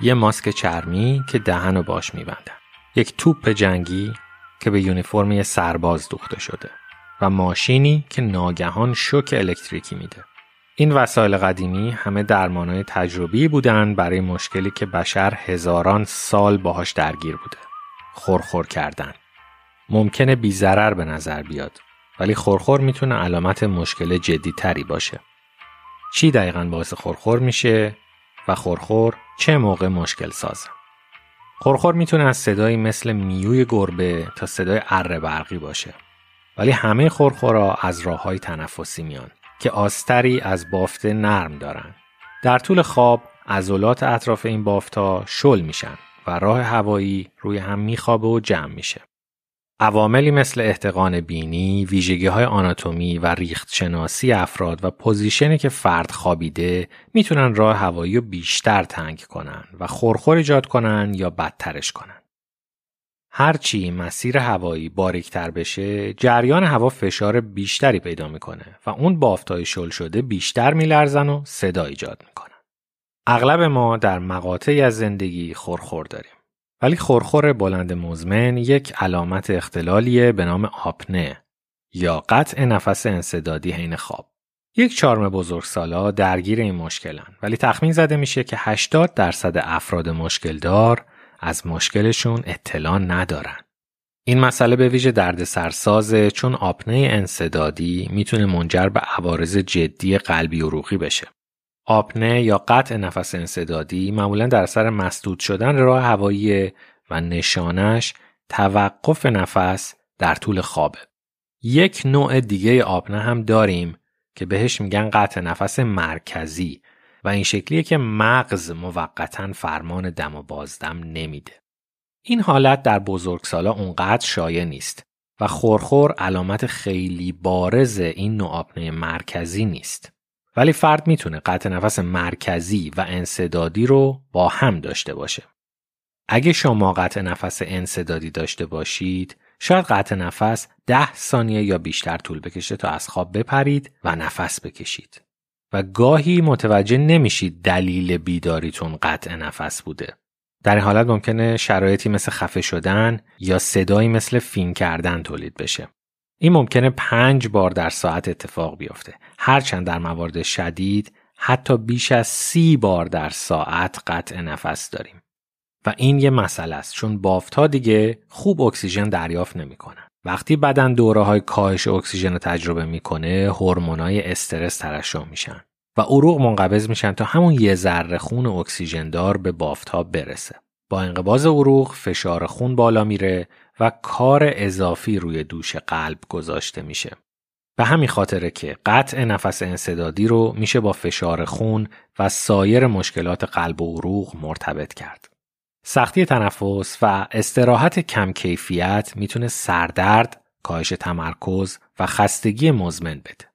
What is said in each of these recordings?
یه ماسک چرمی که دهن و باش میبندن یک توپ جنگی که به یونیفرم یه سرباز دوخته شده و ماشینی که ناگهان شوک الکتریکی میده این وسایل قدیمی همه درمانهای تجربی بودن برای مشکلی که بشر هزاران سال باهاش درگیر بوده. خورخور کردن. ممکنه بی به نظر بیاد ولی خورخور می‌تونه علامت مشکل جدی تری باشه. چی دقیقا باعث خورخور میشه و خورخور چه موقع مشکل سازه؟ خورخور می‌تونه از صدایی مثل میوی گربه تا صدای اره برقی باشه. ولی همه خورخورا از راه های تنفسی میان. که آستری از بافت نرم دارند. در طول خواب عضلات اطراف این ها شل میشن و راه هوایی روی هم میخوابه و جمع میشه. عواملی مثل احتقان بینی، ویژگی های آناتومی و ریخت شناسی افراد و پوزیشنی که فرد خوابیده می‌تونن راه هوایی رو بیشتر تنگ کنن و خورخور ایجاد کنن یا بدترش کنن. هرچی مسیر هوایی باریکتر بشه جریان هوا فشار بیشتری پیدا می‌کنه و اون بافتای شل شده بیشتر میلرزن و صدا ایجاد می‌کنن. اغلب ما در مقاطعی از زندگی خورخور داریم. ولی خورخور بلند مزمن یک علامت اختلالیه به نام آپنه یا قطع نفس انصدادی حین خواب. یک چارم بزرگسالا درگیر این مشکلن ولی تخمین زده میشه که 80 درصد افراد مشکل دار از مشکلشون اطلاع ندارن. این مسئله به ویژه درد سرسازه چون آپنه انصدادی می‌تونه منجر به عوارض جدی قلبی و روحی بشه. آپنه یا قطع نفس انصدادی معمولا در سر مسدود شدن راه هوایی و نشانش توقف نفس در طول خوابه. یک نوع دیگه آپنه هم داریم که بهش میگن قطع نفس مرکزی و این شکلیه که مغز موقتا فرمان دم و بازدم نمیده. این حالت در بزرگسالا اونقدر شایع نیست و خورخور علامت خیلی بارز این نوع آپنه مرکزی نیست. ولی فرد می‌تونه قطع نفس مرکزی و انصدادی رو با هم داشته باشه. اگه شما قطع نفس انصدادی داشته باشید، شاید قطع نفس ده ثانیه یا بیشتر طول بکشه تا از خواب بپرید و نفس بکشید. و گاهی متوجه نمیشید دلیل بیداریتون قطع نفس بوده. در این حالت ممکنه شرایطی مثل خفه شدن یا صدایی مثل فین کردن تولید بشه. این ممکنه پنج بار در ساعت اتفاق بیفته. هرچند در موارد شدید حتی بیش از سی بار در ساعت قطع نفس داریم. و این یه مسئله است چون بافت ها دیگه خوب اکسیژن دریافت نمی‌کنن. وقتی بدن دوره های کاهش اکسیژن رو تجربه می‌کنه های استرس ترشح میشن و عروق منقبض میشن تا همون یه ذره خون اکسیژن دار به بافت ها برسه با انقباض عروق فشار خون بالا میره و کار اضافی روی دوش قلب گذاشته میشه به همین خاطره که قطع نفس انصدادی رو میشه با فشار خون و سایر مشکلات قلب و عروق مرتبط کرد. سختی تنفس و استراحت کم کیفیت می‌تونه سردرد، کاهش تمرکز و خستگی مزمن بده.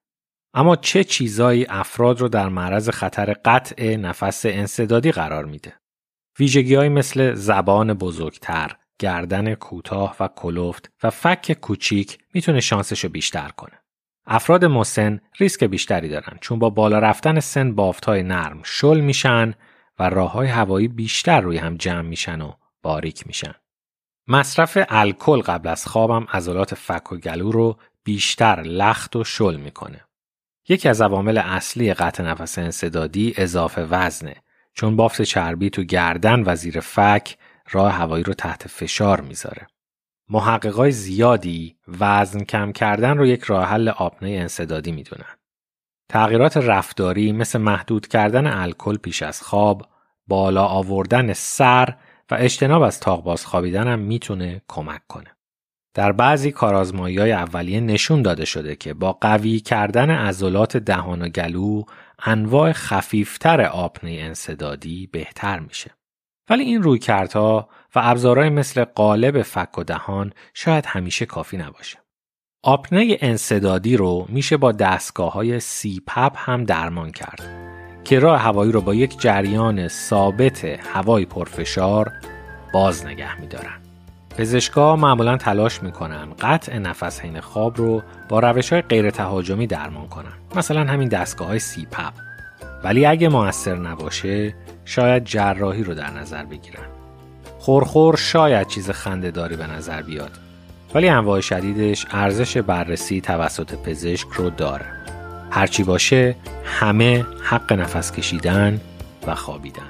اما چه چیزایی افراد رو در معرض خطر قطع نفس انصدادی قرار میده؟ ویژگی مثل زبان بزرگتر، گردن کوتاه و کلفت و فک کوچیک می‌تونه شانسش رو بیشتر کنه. افراد مسن ریسک بیشتری دارن چون با بالا رفتن سن های نرم شل میشن و راه های هوایی بیشتر روی هم جمع میشن و باریک میشن. مصرف الکل قبل از خوابم عضلات فک و گلو رو بیشتر لخت و شل می‌کنه. یکی از عوامل اصلی قطع نفس انصدادی اضافه وزنه چون بافت چربی تو گردن و زیر فک راه هوایی رو تحت فشار می‌ذاره. محققای زیادی وزن کم کردن رو یک راه حل آپنه انصدادی می‌دونن. تغییرات رفتاری مثل محدود کردن الکل پیش از خواب، بالا آوردن سر و اجتناب از تاق باز خوابیدن هم می‌تونه کمک کنه. در بعضی کارازمایی های اولیه نشون داده شده که با قوی کردن عضلات دهان و گلو انواع خفیفتر آپنه انصدادی بهتر میشه. ولی این رویکردها و ابزارهای مثل قالب فک و دهان شاید همیشه کافی نباشه. آپنه انصدادی رو میشه با دستگاه های پپ هم درمان کرد که راه هوایی رو با یک جریان ثابت هوای پرفشار باز نگه میدارن. پزشکا معمولا تلاش می‌کنن قطع نفس حین خواب رو با روش های غیر تهاجمی درمان کنن مثلا همین دستگاه های پپ ولی اگه موثر نباشه شاید جراحی رو در نظر بگیرن. خورخور شاید چیز خنده داری به نظر بیاد. ولی انواع شدیدش ارزش بررسی توسط پزشک رو داره. هرچی باشه همه حق نفس کشیدن و خوابیدن